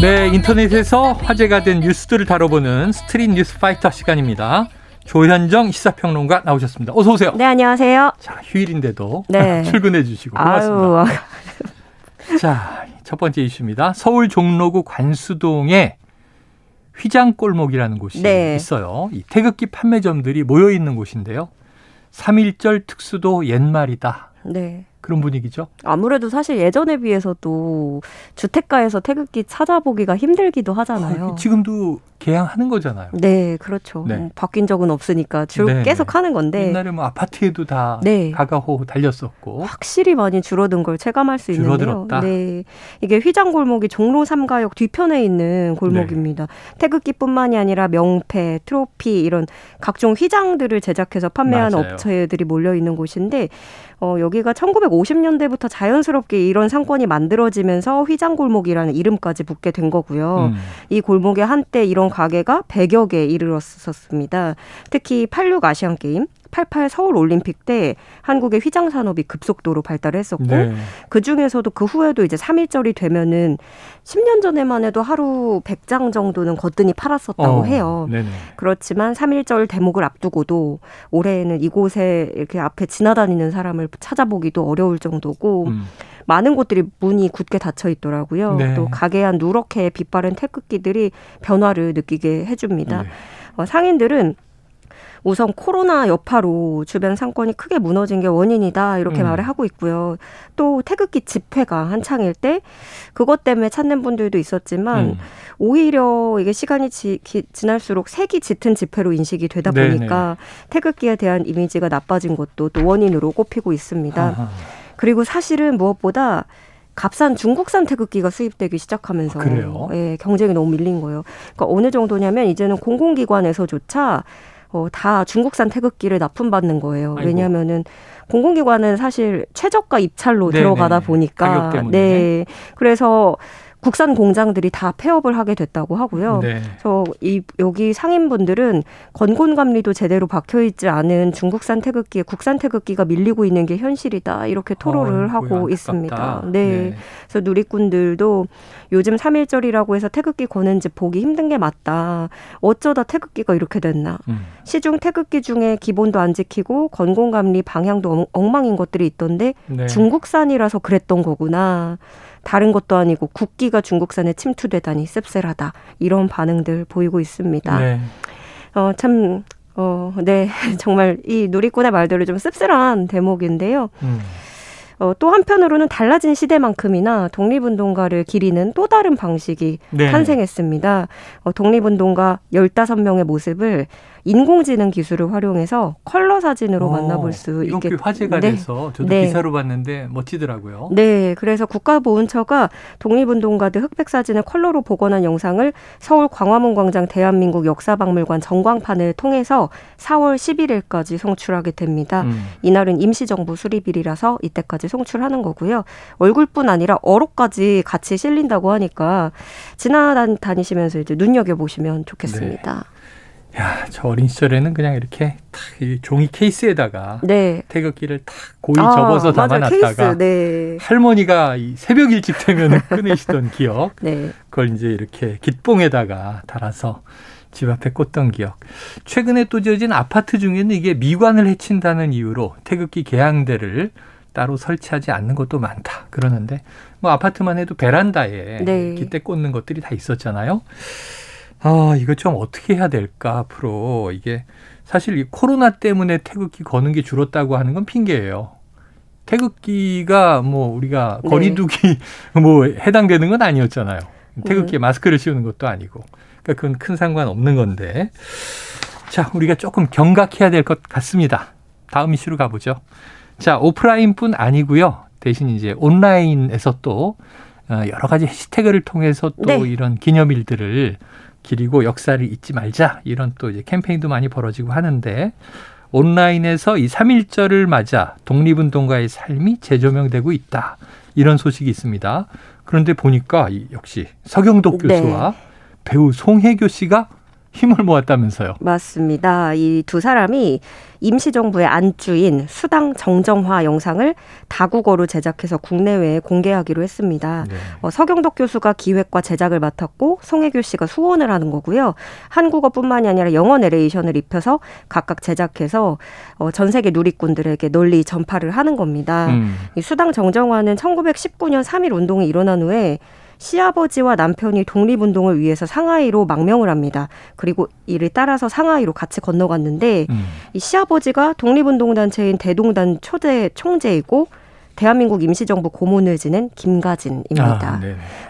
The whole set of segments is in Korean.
네, 인터넷에서 화제가 된 뉴스들을 다뤄보는 스트릿 뉴스 파이터 시간입니다. 조현정 시사평론가 나오셨습니다. 어서 오세요. 네, 안녕하세요. 자, 휴일인데도 네. 출근해 주시고 고맙습니다. 아유. 자, 첫 번째 이슈입니다. 서울 종로구 관수동에 휘장골목이라는 곳이 네. 있어요. 이 태극기 판매점들이 모여 있는 곳인데요. 3.1절 특수도 옛말이다. 네. 그런 분위기죠. 아무래도 사실 예전에 비해서도 주택가에서 태극기 찾아보기가 힘들기도 하잖아요. 아, 지금도 개항하는 거잖아요. 네, 그렇죠. 네. 뭐 바뀐 적은 없으니까 쭉 네. 계속 하는 건데. 옛날에 뭐 아파트에도 다 네. 가가호 달렸었고. 확실히 많이 줄어든 걸 체감할 수 줄어들었다. 있는데요. 네. 이게 휘장 골목이 종로 3가역 뒤편에 있는 골목입니다. 네. 태극기뿐만이 아니라 명패, 트로피 이런 각종 휘장들을 제작해서 판매하는 맞아요. 업체들이 몰려 있는 곳인데 어, 여기가 1950년대부터 자연스럽게 이런 상권이 만들어지면서 휘장 골목이라는 이름까지 붙게 된 거고요. 음. 이 골목에 한때 이런 가게가 100여 개 이르렀었습니다. 특히 86 아시안 게임, 88 서울 올림픽 때 한국의 휘장 산업이 급속도로 발달했었고 네. 그 중에서도 그 후에도 이제 3일절이 되면은 10년 전에만 해도 하루 100장 정도는 거뜬히 팔았었다고 어, 해요. 네네. 그렇지만 3일절 대목을 앞두고도 올해에는 이곳에 이렇게 앞에 지나다니는 사람을 찾아보기도 어려울 정도고 음. 많은 곳들이 문이 굳게 닫혀 있더라고요. 네. 또 가게 안 누렇게 빛바랜 태극기들이 변화를 느끼게 해줍니다. 네. 어, 상인들은 우선 코로나 여파로 주변 상권이 크게 무너진 게 원인이다 이렇게 음. 말을 하고 있고요. 또 태극기 집회가 한창일 때 그것 때문에 찾는 분들도 있었지만 음. 오히려 이게 시간이 지, 기, 지날수록 색이 짙은 집회로 인식이 되다 보니까 네네. 태극기에 대한 이미지가 나빠진 것도 또 원인으로 꼽히고 있습니다. 아하. 그리고 사실은 무엇보다 값싼 중국산 태극기가 수입되기 시작하면서 아, 예, 경쟁이 너무 밀린 거예요. 그러니까 어느 정도냐면 이제는 공공기관에서조차 어, 다 중국산 태극기를 납품받는 거예요. 아이고. 왜냐하면은 공공기관은 사실 최저가 입찰로 네네. 들어가다 보니까 네 그래서 국산 공장들이 다 폐업을 하게 됐다고 하고요. 네. 그래서 이 여기 상인분들은 건곤 감리도 제대로 박혀 있지 않은 중국산 태극기에 국산 태극기가 밀리고 있는 게 현실이다. 이렇게 토로를 어, 하고 있습니다. 네. 네. 그래서 누리꾼들도 요즘 3일절이라고 해서 태극기 거는 집 보기 힘든 게 맞다. 어쩌다 태극기가 이렇게 됐나. 음. 시중 태극기 중에 기본도 안 지키고 건곤 감리 방향도 엉망인 것들이 있던데 네. 중국산이라서 그랬던 거구나. 다른 것도 아니고 국기가 중국산에 침투되다니 씁쓸하다. 이런 반응들 보이고 있습니다. 네. 어, 참, 어, 네. 정말 이 누리꾼의 말대로 좀 씁쓸한 대목인데요. 음. 어, 또 한편으로는 달라진 시대만큼이나 독립운동가를 기리는 또 다른 방식이 네. 탄생했습니다. 어, 독립운동가 15명의 모습을 인공지능 기술을 활용해서 컬러 사진으로 오, 어, 만나볼 수 있게 화제가 네. 돼서 저도 네. 기사로 봤는데 멋지더라고요. 네, 그래서 국가보훈처가 독립운동가들 흑백 사진을 컬러로 복원한 영상을 서울 광화문 광장 대한민국 역사박물관 전광판을 통해서 4월 11일까지 송출하게 됩니다. 음. 이날은 임시정부 수립일이라서 이때까지 송출하는 거고요. 얼굴뿐 아니라 어록까지 같이 실린다고 하니까 지나다니시면서 이제 눈여겨 보시면 좋겠습니다. 네. 야, 저 어린 시절에는 그냥 이렇게 탁 종이 케이스에다가 네. 태극기를 탁 고이 아, 접어서 담아놨다가 네. 할머니가 새벽 일찍 되면 꺼내시던 기억. 네. 그걸 이제 이렇게 깃봉에다가 달아서 집 앞에 꽂던 기억. 최근에 또 지어진 아파트 중에는 이게 미관을 해친다는 이유로 태극기 개양대를 따로 설치하지 않는 것도 많다. 그러는데 뭐 아파트만 해도 베란다에 네. 깃대 꽂는 것들이 다 있었잖아요. 아, 이거 좀 어떻게 해야 될까, 앞으로. 이게 사실 이 코로나 때문에 태극기 거는 게 줄었다고 하는 건 핑계예요. 태극기가 뭐 우리가 네. 거리두기 네. 뭐 해당되는 건 아니었잖아요. 태극기에 음. 마스크를 씌우는 것도 아니고. 그러니까 그건 큰 상관 없는 건데. 자, 우리가 조금 경각해야 될 것 같습니다. 다음 이슈로 가보죠. 자, 오프라인뿐 아니고요. 대신 이제 온라인에서 또 어, 여러 가지 해시태그를 통해서 또 네. 이런 기념일들을 기리고 역사를 잊지 말자 이런 또 이제 캠페인도 많이 벌어지고 하는데 온라인에서 이 3.1절을 맞아 독립운동가의 삶이 재조명되고 있다. 이런 소식이 있습니다. 그런데 보니까 역시 서경덕 네. 교수와 네. 배우 송혜교 씨가 힘을 모았다면서요. 맞습니다. 이 두 사람이 임시정부의 안주인 수당 정정화 영상을 다국어로 제작해서 국내외에 공개하기로 했습니다. 네. 어, 서경덕 교수가 기획과 제작을 맡았고 송혜교 씨가 수원을 하는 거고요. 한국어뿐만이 아니라 영어 내레이션을 입혀서 각각 제작해서 어, 전 세계 누리꾼들에게 널리 전파를 하는 겁니다. 음. 이 수당 정정화는 1919년 3.1 운동이 일어난 후에 시아버지와 남편이 독립운동을 위해서 상하이로 망명을 합니다. 그리고 이를 따라서 상하이로 같이 건너갔는데 음. 이 시아버지가 독립운동단체인 대동단 초대 총재이고 대한민국 임시정부 고문을 지낸 김가진입니다. 아,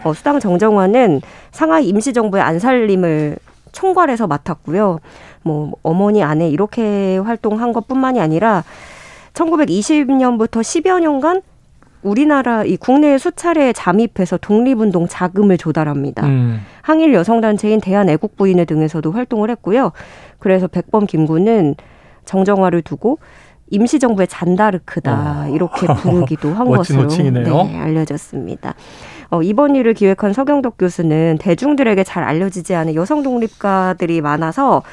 어, 수당 정정화는 상하이 임시정부의 안살림을 총괄해서 맡았고요. 뭐 어머니 아내 이렇게 활동한 것뿐만이 아니라 1920년부터 10여 년간 우리나라 이 국내에 수차례 잠입해서 독립운동 자금을 조달합니다. 음. 항일 여성단체인 대한애국부인회 등에서도 활동을 했고요. 그래서 백범 김구는 정정화를 두고 임시정부의 잔다르크다 어. 이렇게 부르기도 한 것으로 네, 알려졌습니다. 어, 이번 일을 기획한 서경덕 교수는 대중들에게 잘 알려지지 않은 여성 독립가들이 많아서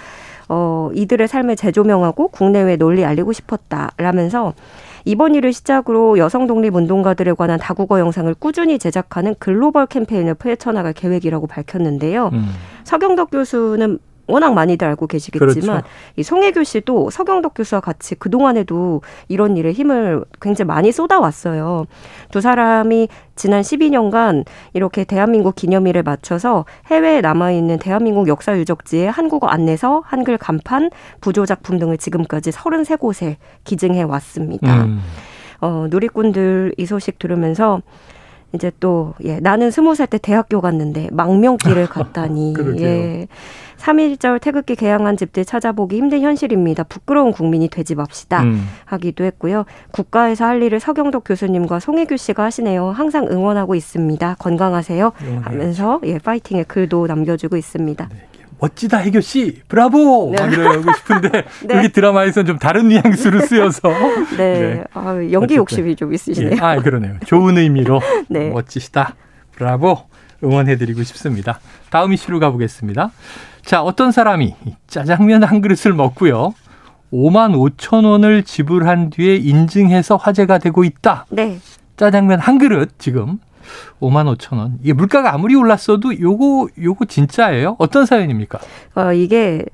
어, 이들의 삶을 재조명하고 국내외에 널리 알리고 싶었다라면서 이번 일을 시작으로 여성 독립 운동가들에 관한 다국어 영상을 꾸준히 제작하는 글로벌 캠페인을 펼쳐나갈 계획이라고 밝혔는데요. 음. 서경덕 교수는 워낙 많이들 알고 계시겠지만 그렇죠. 이 송혜교 씨도 서경덕 교수와 같이 그동안에도 이런 일에 힘을 굉장히 많이 쏟아왔어요. 두 사람이 지난 12년간 이렇게 대한민국 기념일에 맞춰서 해외에 남아있는 대한민국 역사 유적지의 한국어 안내서, 한글 간판, 부조 작품 등을 지금까지 33곳에 기증해 왔습니다. 음. 어, 누리꾼들 이 소식 들으면서 이제 또, 예, 나는 스무 살 때 대학교 갔는데 망명길을 갔다니. 예. 3.1절 태극기 개항한 집들 찾아보기 힘든 현실입니다. 부끄러운 국민이 되지 맙시다. 음. 하기도 했고요. 국가에서 할 일을 서경덕 교수님과 송혜교 씨가 하시네요. 항상 응원하고 있습니다. 건강하세요. 하면서 예, 파이팅의 글도 남겨주고 있습니다. 네. 멋지다 해교 씨 브라보 네. 막 이러고 싶은데 네. 여기 드라마에서는 좀 다른 뉘앙스로 쓰여서 네, 네. 아, 연기 욕심이 좀 있으시네요. 예. 아 그러네요. 좋은 의미로 네. 멋지시다 브라보 응원해드리고 싶습니다. 다음 이슈로 가보겠습니다. 자, 어떤 사람이 짜장면 한 그릇을 먹고요. 5만 5천 원을 지불한 뒤에 인증해서 화제가 되고 있다. 네. 짜장면 한 그릇 지금 5만 5천 원. 이게 물가가 아무리 올랐어도 요거 요거 진짜예요? 어떤 사연입니까? 어, 이게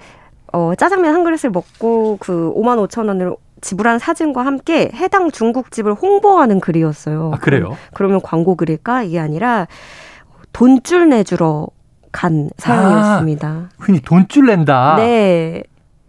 어, 짜장면 한 그릇을 먹고 그 5만 5천 원을 지불한 사진과 함께 해당 중국집을 홍보하는 글이었어요. 아, 그래요? 그러면 광고 글일까? 이게 아니라 돈줄 내주러 간 사연이었습니다. 아, 흔히 돈줄 낸다. 네.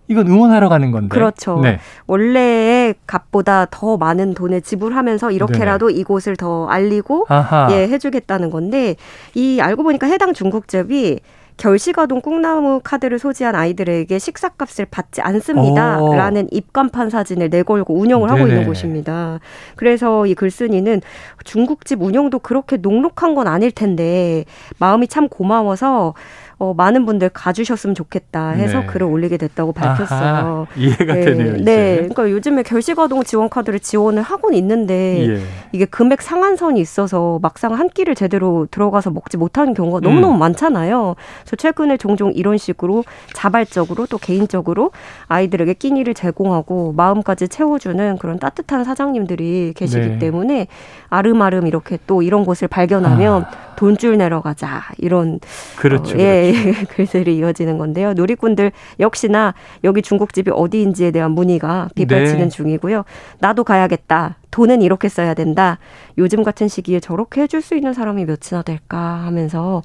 이건 응원하러 가는 건데. 그렇죠. 네. 원래의 값보다 더 많은 돈을 지불하면서 이렇게라도 네 이곳을 더 알리고 아하. 예 해주겠다는 건데 이 알고 보니까 해당 중국집이 결시가동 꽁나무 카드를 소지한 아이들에게 식사값을 받지 않습니다라는 입간판 사진을 내걸고 운영을 하고 네네. 있는 곳입니다. 그래서 이 글쓴이는 중국집 운영도 그렇게 녹록한 건 아닐 텐데 마음이 참 고마워서 어, 많은 분들 가주셨으면 좋겠다 해서 네. 글을 올리게 됐다고 밝혔어요. 아하, 이해가 네. 되네요. 이제. 네, 그러니까 요즘에 결시가동 지원카드를 지원을 하곤 있는데 예. 이게 금액 상한선이 있어서 막상 한 끼를 제대로 들어가서 먹지 못하는 경우가 너무 너무 음. 많잖아요. 그래서 최근에 종종 이런 식으로 자발적으로 또 개인적으로 아이들에게 끼니를 제공하고 마음까지 채워주는 그런 따뜻한 사장님들이 계시기 네. 때문에 아름아름 이렇게 또 이런 곳을 발견하면 아. 돈줄 내러 가자 이런 그렇죠. 어, 예, 그렇죠. 글들이 이어지는 건데요. 누리꾼들 역시나 여기 중국집이 어디인지에 대한 문의가 빗발치는 네. 중이고요. 나도 가야겠다. 돈은 이렇게 써야 된다. 요즘 같은 시기에 저렇게 해줄 수 있는 사람이 몇이나 될까 하면서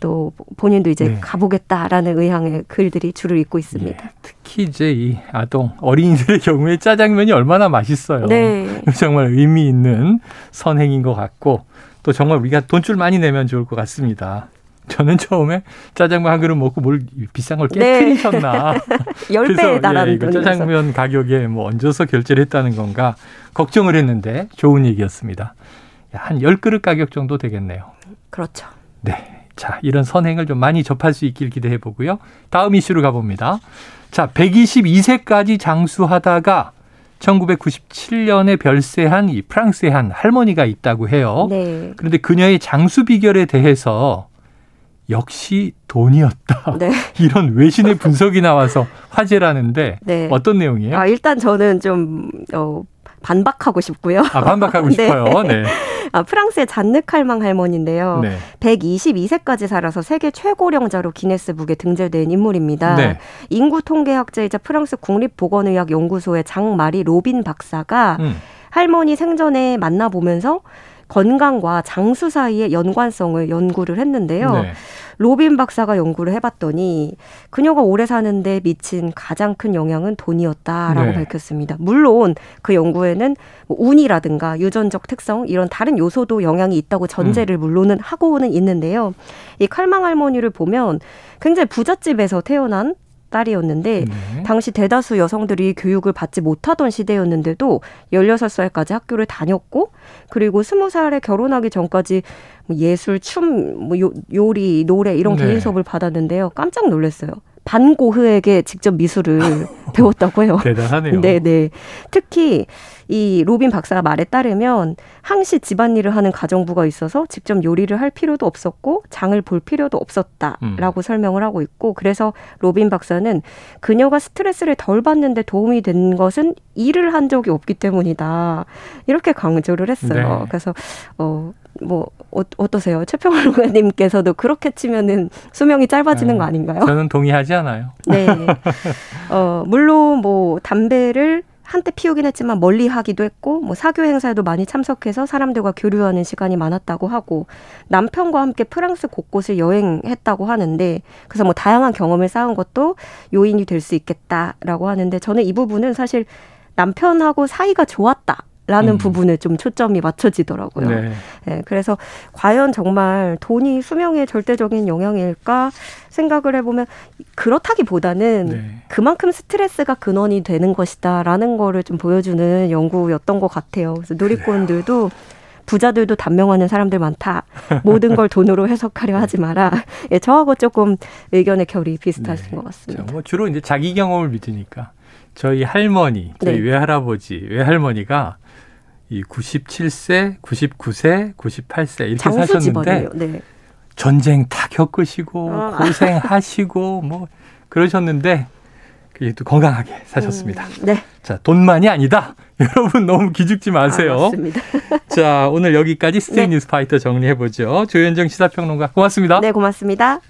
또 본인도 이제 네. 가보겠다라는 의향의 글들이 줄을 잇고 있습니다. 네. 특히 이제 이 아동 어린이들의 경우에 짜장면이 얼마나 맛있어요. 네. 정말 의미 있는 선행인 것 같고 또 정말 우리가 돈줄 많이 내면 좋을 것 같습니다. 저는 처음에 짜장면 한 그릇 먹고 뭘 비싼 걸 깨뜨리셨나. 네. 10배에 달하는 예, 짜장면 가격에 뭐 얹어서 결제를 했다는 건가 걱정을 했는데 좋은 얘기였습니다. 한 10그릇 가격 정도 되겠네요. 그렇죠. 네. 자, 이런 선행을 좀 많이 접할 수 있길 기대해 보고요. 다음 이슈로 가봅니다. 자, 122세까지 장수하다가 1997년에 별세한 이 프랑스의 한 할머니가 있다고 해요. 네. 그런데 그녀의 장수 비결에 대해서 역시 돈이었다. 네. 이런 외신의 분석이 나와서 화제라는데 네. 어떤 내용이에요? 아, 일단 저는 좀 어, 반박하고 싶고요. 아, 반박하고 네. 싶어요. 네. 아, 프랑스의 잔느 칼망 할머니인데요. 네. 122세까지 살아서 세계 최고령자로 기네스북에 등재된 인물입니다. 네. 인구 통계학자이자 프랑스 국립보건의학 연구소의 장마리 로빈 박사가 음. 할머니 생전에 만나보면서 건강과 장수 사이의 연관성을 연구를 했는데요. 네. 로빈 박사가 연구를 해봤더니 그녀가 오래 사는데 미친 가장 큰 영향은 돈이었다라고 네. 밝혔습니다. 물론 그 연구에는 뭐 운이라든가 유전적 특성 이런 다른 요소도 영향이 있다고 전제를 음. 물론은 하고는 있는데요. 이 칼망 할머니를 보면 굉장히 부잣집에서 태어난 딸이었는데 네. 당시 대다수 여성들이 교육을 받지 못하던 시대였는데도 16살까지 학교를 다녔고 그리고 20살에 결혼하기 전까지 뭐 예술, 춤, 뭐 요, 요리, 노래 이런 네. 개인 수업을 받았는데요. 깜짝 놀랐어요. 반고흐에게 직접 미술을 배웠다고 해요. 대단하네요. 네, 네. 특히 이 로빈 박사가 말에 따르면 항시 집안일을 하는 가정부가 있어서 직접 요리를 할 필요도 없었고 장을 볼 필요도 없었다라고 음. 설명을 하고 있고 그래서 로빈 박사는 그녀가 스트레스를 덜 받는데 도움이 된 것은 일을 한 적이 없기 때문이다 이렇게 강조를 했어요. 네. 그래서 어. 뭐 어, 어떠세요? 최평원님께서도 그렇게 치면은 수명이 짧아지는 네. 거 아닌가요? 저는 동의하지 않아요. 네. 어, 물론 뭐 담배를 한때 피우긴 했지만 멀리 하기도 했고 뭐 사교 행사에도 많이 참석해서 사람들과 교류하는 시간이 많았다고 하고 남편과 함께 프랑스 곳곳을 여행했다고 하는데 그래서 뭐 다양한 경험을 쌓은 것도 요인이 될 수 있겠다라고 하는데 저는 이 부분은 사실 남편하고 사이가 좋았다. 라는 음. 부분에 좀 초점이 맞춰지더라고요. 네. 네. 그래서 과연 정말 돈이 수명에 절대적인 영향일까 생각을 해보면 그렇다기보다는 네. 그만큼 스트레스가 근원이 되는 것이다라는 거를 좀 보여주는 연구였던 것 같아요. 그래서 누리꾼들도 부자들도 단명하는 사람들 많다. 모든 걸 돈으로 해석하려 하지 마라. 예, 저하고 조금 의견의 결이 비슷하신 네. 것 같습니다. 뭐 주로 이제 자기 경험을 믿으니까 저희 할머니, 저희 네. 외할아버지, 외할머니가 이 97세, 99세, 98세 이렇게 사셨는데 네. 전쟁 다 겪으시고 아. 고생하시고 뭐 그러셨는데 그래도 건강하게 사셨습니다. 음, 네. 자, 돈만이 아니다. 여러분 너무 기죽지 마세요. 아, 맞습니다. 자, 오늘 여기까지 스테이 네. 뉴스 파이터 정리해 보죠. 조현정 시사평론가 고맙습니다. 네, 고맙습니다.